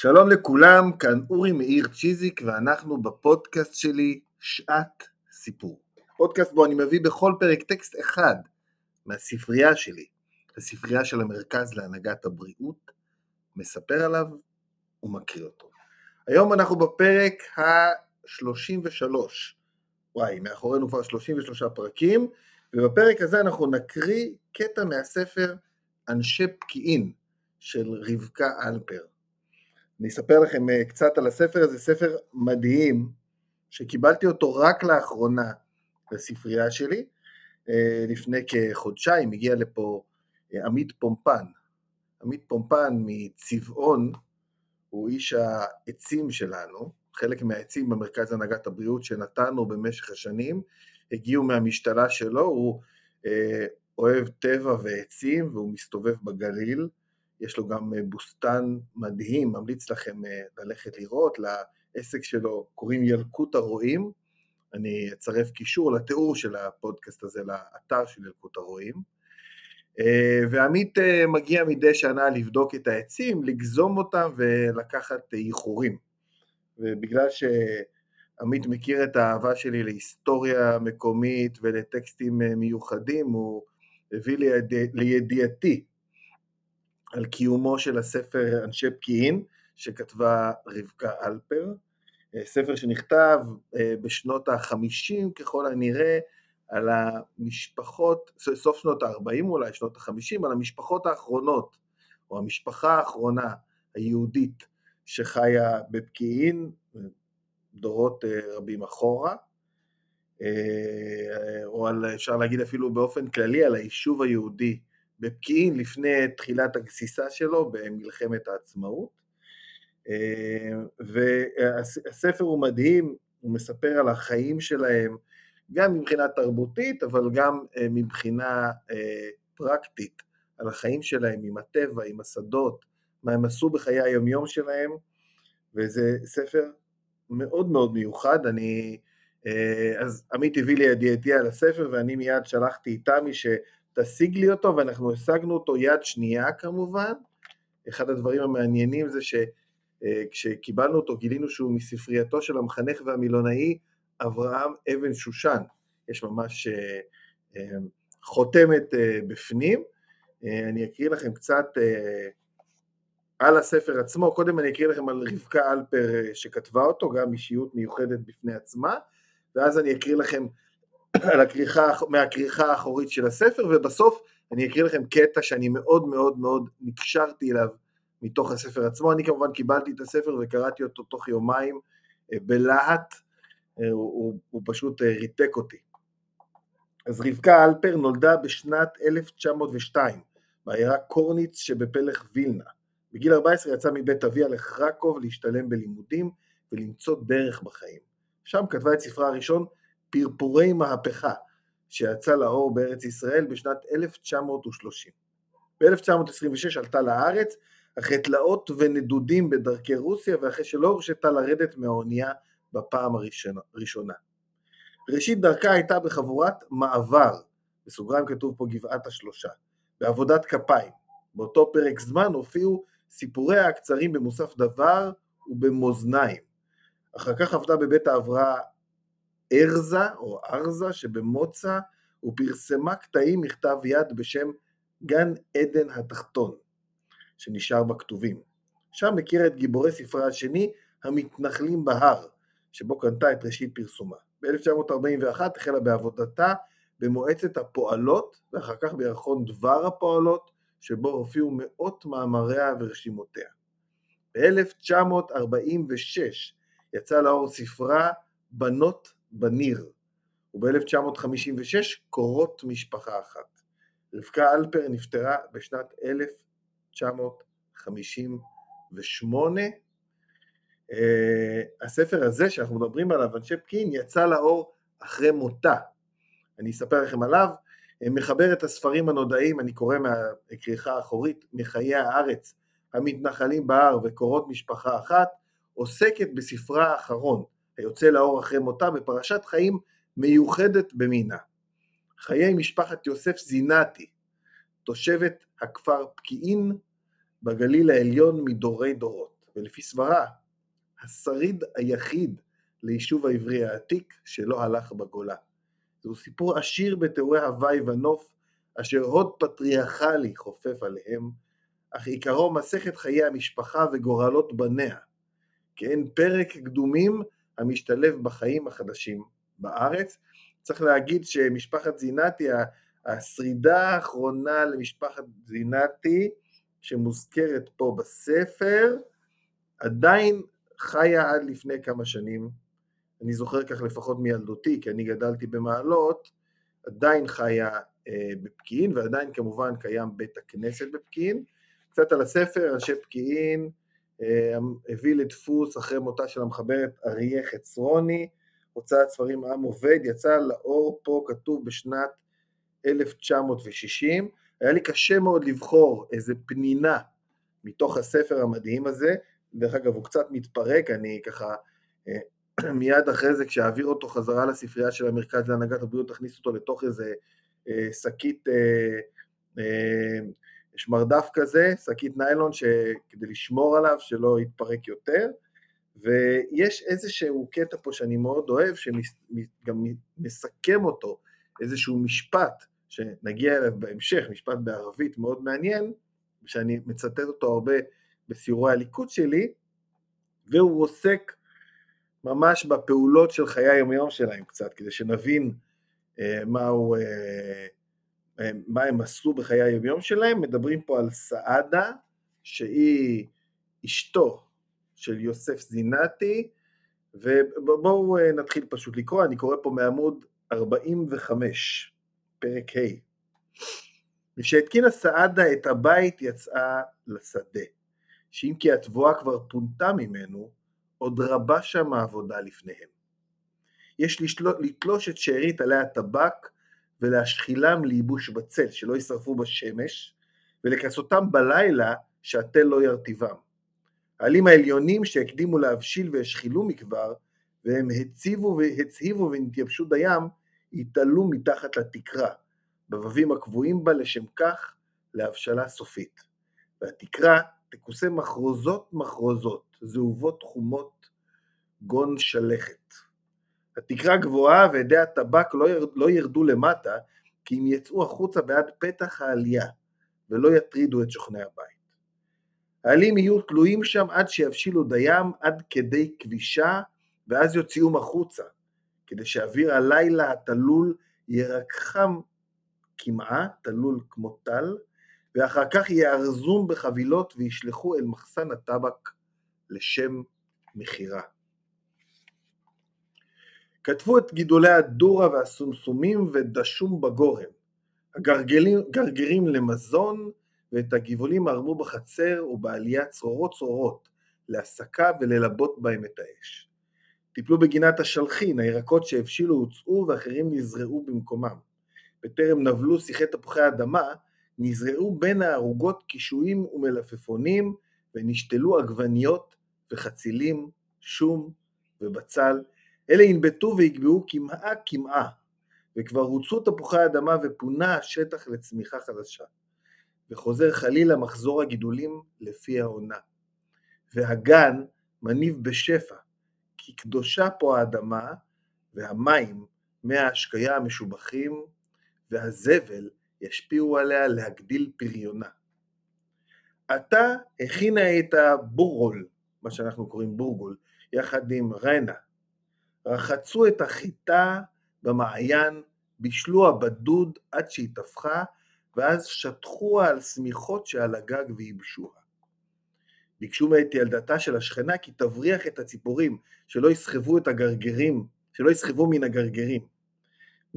שלום לכולם, כאן אורי מאיר צ'יזיק ואנחנו בפודקאסט שלי שעת סיפור. פודקאסט בו אני מביא בכל פרק טקסט אחד מהספרייה שלי, הספרייה של המרכז להנהגת הבריאות, מספר עליו ומקריא אותו. היום אנחנו בפרק ה-33, וואי, מאחורינו כבר 33 פרקים, ובפרק הזה אנחנו נקריא קטע מהספר אנשי פקיעין של רבקה אלפר. אני אספר לכם אה, קצת על הספר הזה, ספר מדהים, שקיבלתי אותו רק לאחרונה לספרייה שלי, אה, לפני כחודשיים הגיע לפה אה, עמית פומפן. עמית פומפן מצבעון, הוא איש העצים שלנו, חלק מהעצים במרכז הנהגת הבריאות שנתנו במשך השנים, הגיעו מהמשתלה שלו, הוא אוהב טבע ועצים והוא מסתובב בגליל, יש לו גם אה, בוסתן מדהים, ממליץ לכם אה, ללכת לראות, לעסק שלו קוראים ילקוט הרועים, אני אצרף קישור לתיאור של הפודקאסט הזה לאתר של ילקוט הרועים. אה, ועמית מגיע מדי שנה לבדוק את העצים, לגזום אותם ולקחת איחורים. ובגלל שעמית מכיר את האהבה שלי להיסטוריה מקומית ולטקסטים מיוחדים, הוא הביא לידיעתי על קיומו של הספר אנשי פקיעין, שכתבה רבקה אלפר, אה, ספר שנכתב אה, בשנות ה-50 ככל הנראה, על המשפחות, סוף שנות ה-40 אולי, שנות ה-50, על המשפחות האחרונות, או המשפחה האחרונה היהודית שחיה בפקיעין, דורות אה, רבים אחורה, או על, אפשר להגיד אפילו באופן כללי, על היישוב היהודי בפקיעין לפני תחילת הגסיסה שלו במלחמת העצמאות. אה, והספר הוא מדהים, הוא מספר על החיים שלהם, גם מבחינה תרבותית, אבל גם אה, מבחינה אה, פרקטית, על החיים שלהם עם הטבע, עם השדות, מה הם עשו בחיי היומיום שלהם, וזה ספר מאוד מאוד מיוחד. אני, אז עמית הביא לי ידיעתי על הספר, ואני מיד שלחתי איתמי ש... תשיג לי אותו, ואנחנו השגנו אותו יד שנייה כמובן. אחד הדברים המעניינים זה שכשקיבלנו אותו גילינו שהוא מספרייתו של המחנך והמילונאי אברהם אבן שושן. יש ממש אה, אה, חותמת אה, בפנים. אני אקריא לכם קצת על הספר עצמו, קודם אני אקריא לכם על רבקה אלפר שכתבה אותו, גם אישיות מיוחדת בפני עצמה, ואז אני אקריא לכם על הכריכה, מהכריכה האחורית של הספר, ובסוף אני אקריא לכם קטע שאני מאוד מאוד מאוד נקשרתי אליו מתוך הספר עצמו. אני כמובן קיבלתי את הספר וקראתי אותו תוך יומיים אה, בלהט, אה, הוא, הוא, הוא פשוט אה, ריתק אותי. אז רבקה אלפר נולדה בשנת 1902 בעיירה קורניץ שבפלך וילנה. בגיל 14 יצאה מבית אביה לחרקוב להשתלם בלימודים ולמצוא דרך בחיים. שם כתבה את ספרה הראשון, פרפורי מהפכה, שיצא לאור בארץ ישראל בשנת 1930. ב-1926 עלתה לארץ, אחרי תלאות ונדודים בדרכי רוסיה, ואחרי שלא הרשתה לרדת מהאונייה בפעם הראשונה. ראשית דרכה הייתה בחבורת מעבר, בסוגריים כתוב פה גבעת השלושה, בעבודת כפיים. באותו פרק זמן הופיעו סיפוריה הקצרים במוסף דבר ובמאזניים. אחר כך עבדה בבית ההבראה ארזה או ארזה שבמוצא ופרסמה קטעים מכתב יד בשם גן עדן התחתון, שנשאר בכתובים. שם מכיר את גיבורי ספרה השני, המתנחלים בהר, שבו קנתה את ראשית פרסומה. ב-1941 החלה בעבודתה במועצת הפועלות, ואחר כך בירחון דבר הפועלות, שבו הופיעו מאות מאמריה ורשימותיה. ב-1946 יצא לאור ספרה בנות בניר, וב-1956 קורות משפחה אחת. רבקה אלפר נפטרה בשנת 1958. Uh, אה, הספר הזה שאנחנו מדברים עליו, אנשי פקיעין, יצא לאור אחרי מותה. אני אספר לכם עליו, uh, מחבר את הספרים הנודעים, אני קורא מהכריכה האחורית, מחיי הארץ, המתנחלים בהר וקורות משפחה אחת, עוסקת בספרה האחרון, היוצא לאור אחרי מותה בפרשת חיים מיוחדת במינה. חיי משפחת יוסף זינתי, תושבת הכפר פקיעין בגליל העליון מדורי דורות. ולפי סברה, השריד היחיד ליישוב העברי העתיק שלא הלך בגולה. זהו סיפור עשיר בתיאורי הוואי ונוף, אשר הוד פטריארכלי חופף עליהם, אך עיקרו מסכת חיי המשפחה וגורלות בניה, כאין פרק קדומים המשתלב בחיים החדשים בארץ. צריך להגיד שמשפחת זינתי, השרידה האחרונה למשפחת זינתי, שמוזכרת פה בספר, עדיין חיה עד לפני כמה שנים, אני זוכר כך לפחות מילדותי, כי אני גדלתי במעלות, עדיין חיה אה, בפקיעין, ועדיין כמובן קיים בית הכנסת בפקיעין. קצת על הספר, אנשי פקיעין, הביא לדפוס אחרי מותה של המחברת אריה חצרוני, הוצאת ספרים עם עובד, יצא לאור פה כתוב בשנת 1960. היה לי קשה מאוד לבחור איזה פנינה מתוך הספר המדהים הזה, דרך אגב הוא קצת מתפרק, אני ככה אה, מיד אחרי זה כשאעביר אותו חזרה לספרייה של המרכז להנהגת הבריאות, תכניס אותו לתוך איזה אה, שקית שמרדף כזה, שקית ניילון כדי לשמור עליו, שלא יתפרק יותר, ויש איזשהו קטע פה שאני מאוד אוהב, שגם מסכם אותו, איזשהו משפט, שנגיע אליו בהמשך, משפט בערבית מאוד מעניין, שאני מצטט אותו הרבה בסיורי הליכוד שלי, והוא עוסק ממש בפעולות של חיי היומיום שלהם קצת, כדי שנבין אה, מהו אה, מה הם עשו בחיי היומיום שלהם, מדברים פה על סעדה, שהיא אשתו של יוסף זינתי, ובואו אה, נתחיל פשוט לקרוא, אני קורא פה מעמוד 45, פרק ה'. משהתקינה סעדה את הבית יצאה לשדה, שאם כי התבואה כבר פונתה ממנו, עוד רבה שם העבודה לפניהם. יש לתלוש את שארית עלי הטבק ולהשחילם לייבוש בצל, שלא יישרפו בשמש, ולכסותם בלילה, שהתל לא ירטיבם. העלים העליונים שהקדימו להבשיל והשחילו מכבר, והם הציבו והצהיבו ונתייבשו דיים, יתעלו מתחת לתקרה, בבבים הקבועים בה לשם כך להבשלה סופית. והתקרה תכוסה מחרוזות מחרוזות, זהובות תחומות, גון שלכת. התקרה גבוהה ואדי הטבק לא, ירד, לא ירדו למטה, כי אם יצאו החוצה בעד פתח העלייה, ולא יטרידו את שוכני הבית. העלים יהיו תלויים שם עד שיבשילו דיים עד כדי כבישה, ואז יוציאום החוצה, כדי שאוויר הלילה התלול יהיה רק חם כמעה, תלול כמו טל, ואחר כך יארזום בחבילות וישלחו אל מחסן הטבק לשם מכירה. כתבו את גידולי הדורה והסומסומים ודשום בגורן, הגרגרים למזון ואת הגבעולים ערמו בחצר ובעלייה צרורות צרורות, להסקה וללבות בהם את האש. טיפלו בגינת השלחין, הירקות שהבשילו הוצאו ואחרים נזרעו במקומם. בטרם נבלו שיחי תפוחי אדמה, נזרעו בין הערוגות קישואים ומלפפונים, ונשתלו עגבניות וחצילים, שום ובצל, אלה ינבטו ויגבהו קמעה קמעה, וכבר הוצאו תפוחי האדמה ופונה השטח לצמיחה חדשה, וחוזר חלילה מחזור הגידולים לפי העונה. והגן מניב בשפע, כי קדושה פה האדמה, והמים מההשקיה המשובחים, והזבל ישפיעו עליה להגדיל פריונה. עתה הכינה את הבורגול, מה שאנחנו קוראים בורגול, יחד עם רנה, רחצו את החיטה במעיין, בישלוה בדוד עד שהיא טפחה, ואז שטחוה על שמיכות שעל הגג וייבשוה. ביקשו מאת ילדתה של השכנה כי תבריח את הציפורים, שלא יסחבו את הגרגרים, שלא יסחבו מן הגרגרים.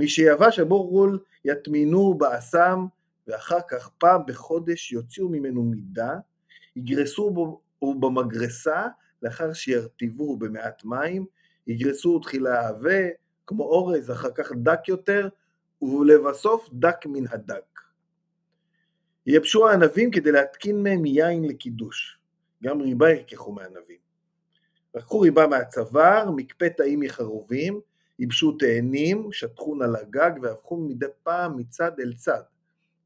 שיבש הבורגול יטמינו באסם, ואחר כך פעם בחודש יוציאו ממנו מידה, יגרסו בו במגרסה, לאחר שירטיבוהו במעט מים, יגרסו תחילה עבה, כמו אורז, אחר כך דק יותר, ולבסוף דק מן הדק. ייבשו הענבים כדי להתקין מהם יין לקידוש. גם ריבה ירקחו מענבים. לקחו ריבה מהצוואר, מקפה תאים מחרובים, ייבשו תאנים, שטחון על הגג והפכו מדי פעם מצד אל צד,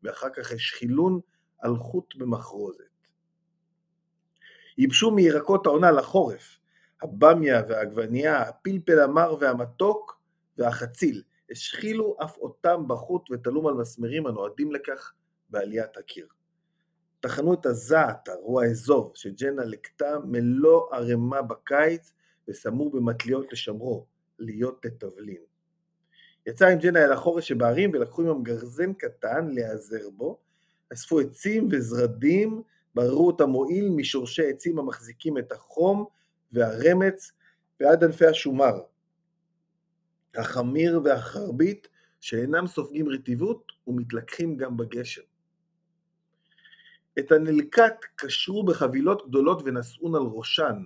ואחר כך השחילון על חוט במחרוזת. ייבשו מירקות העונה לחורף, הבמיה והעגבנייה, הפלפל המר והמתוק והחציל, השחילו אף אותם בחוט ותלום על מסמרים הנועדים לכך בעליית הקיר. טחנו את הזעתר או האזוב שג'נה לקטה מלוא ערימה בקיץ ושמו במטליות לשמרו, להיות לתבלין. יצא עם ג'נה אל החורש שבערים ולקחו עמם גרזן קטן להיעזר בו, אספו עצים וזרדים, בררו אותם מועיל משורשי עצים המחזיקים את החום והרמץ ועד ענפי השומר, החמיר והחרבית שאינם סופגים רטיבות ומתלקחים גם בגשם. את הנלקט קשרו בחבילות גדולות ונשאון על ראשן,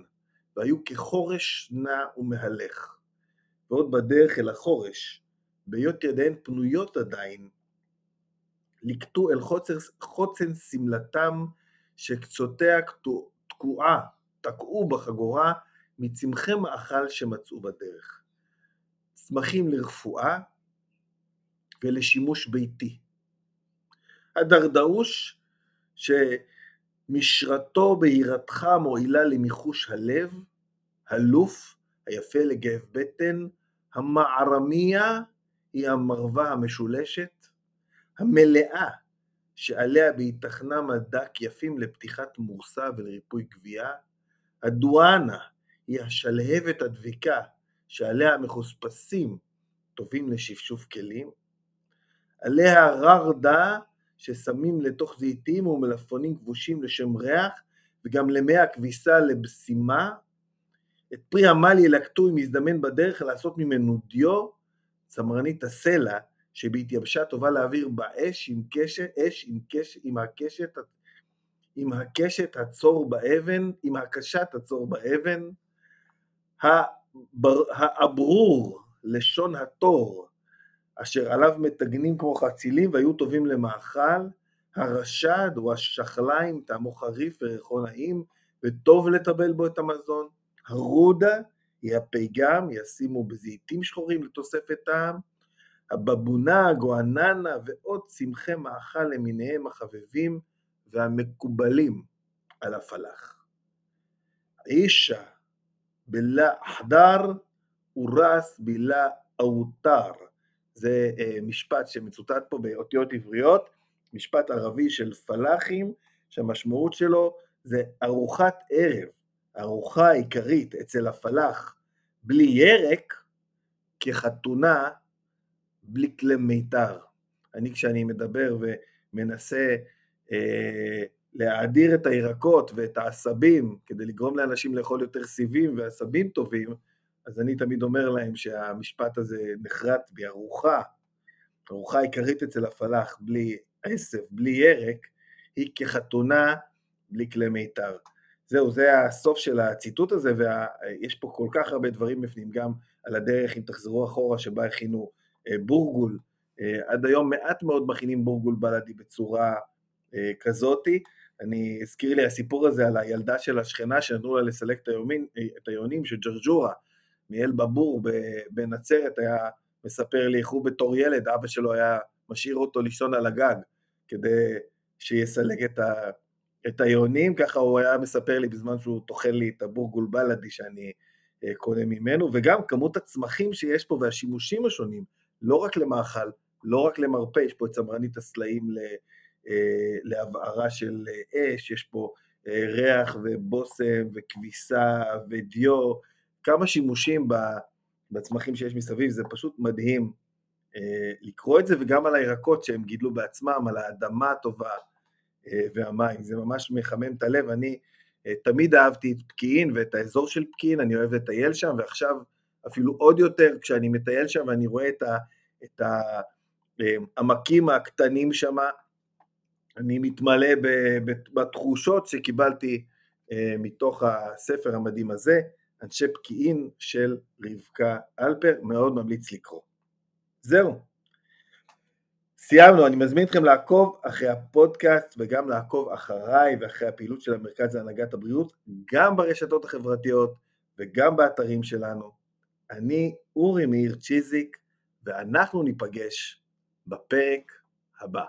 והיו כחורש נע ומהלך. ועוד בדרך אל החורש, בהיות ידיהן פנויות עדיין, ליקטו אל חוצן שמלתם שקצותיה תקועה, תקעו בחגורה מצמחי מאכל שמצאו בדרך. צמחים לרפואה ולשימוש ביתי. הדרדאוש שמשרתו בהירתך מועילה למיחוש הלב, הלוף, היפה לגב בטן, המערמיה היא המרווה המשולשת, המלאה שעליה בהיתכנה מדק יפים לפתיחת מורסה ולריפוי גבייה, הדואנה היא השלהבת הדביקה שעליה המחוספסים טובים לשפשוף כלים, עליה ררדה ששמים לתוך זיתים ומלפפונים כבושים לשם ריח, וגם למי הכביסה לבשימה. את פרי עמל ילקטו אם יזדמן בדרך לעשות ממנו דיו, צמרנית הסלע, שבהתייבשה טובה להעביר באש עם קשת, אש עם, קש, עם הקשת, עם הקשת הצור באבן, עם הקשת הצור באבן, האברור, לשון התור, אשר עליו מטגנים כמו חצילים והיו טובים למאכל, הרשד או השחליים טעמו חריף וריחו נעים, וטוב לטבל בו את המזון. הרודה היא הפיגם, ישימו בזיתים שחורים לתוספת טעם. הבבונה, הגואננה ועוד צמחי מאכל למיניהם החבבים והמקובלים על הפלח. אישה בלה אחדר ורס בלה אוטר. זה אה, משפט שמצוטט פה באותיות עבריות, משפט ערבי של פלאחים, שהמשמעות שלו זה ארוחת ערב, הארוחה העיקרית אצל הפלאח בלי ירק, כחתונה בלי כלי מיתר. אני כשאני מדבר ומנסה להאדיר את הירקות ואת העשבים כדי לגרום לאנשים לאכול יותר סיבים ועשבים טובים, אז אני תמיד אומר להם שהמשפט הזה נחרט בי, ארוחה, ארוחה עיקרית אצל הפלאח בלי עשב, בלי ירק, היא כחתונה בלי כלי מיתר. זהו, זה הסוף של הציטוט הזה, ויש פה כל כך הרבה דברים בפנים, גם על הדרך, אם תחזרו אחורה, שבה הכינו אה, בורגול. אה, עד היום מעט מאוד מכינים בורגול בלדי בצורה אה, כזאתי. אני, הזכיר לי הסיפור הזה על הילדה של השכנה שנתנו לה לסלק את, היומין, את היונים של ג'רג'ורה, מאל בבור בנצרת, היה מספר לי איך הוא בתור ילד, אבא שלו היה משאיר אותו לישון על הגג כדי שיסלק את, ה, את היונים, ככה הוא היה מספר לי בזמן שהוא טוחן לי את הבורגול בלדי שאני אה, קונה ממנו, וגם כמות הצמחים שיש פה והשימושים השונים, לא רק למאכל, לא רק למרפא, יש פה את צמרנית הסלעים אה, להבערה של אה, אש, יש פה ריח ובושם וכביסה ודיו, כמה שימושים בצמחים שיש מסביב, זה פשוט מדהים לקרוא את זה, וגם על הירקות שהם גידלו בעצמם, על האדמה הטובה והמים, זה ממש מחמם את הלב, אני תמיד אהבתי את פקיעין ואת האזור של פקיעין, אני אוהב לטייל שם, ועכשיו אפילו עוד יותר כשאני מטייל שם ואני רואה את, ה, את העמקים הקטנים שם, אני מתמלא בתחושות שקיבלתי מתוך הספר המדהים הזה, אנשי פקיעין של רבקה אלפר, מאוד ממליץ לקרוא. זהו, סיימנו, אני מזמין אתכם לעקוב אחרי הפודקאסט וגם לעקוב אחריי ואחרי הפעילות של המרכז להנהגת הבריאות, גם ברשתות החברתיות וגם באתרים שלנו. אני אורי מאיר צ'יזיק, ואנחנו ניפגש בפרק הבא.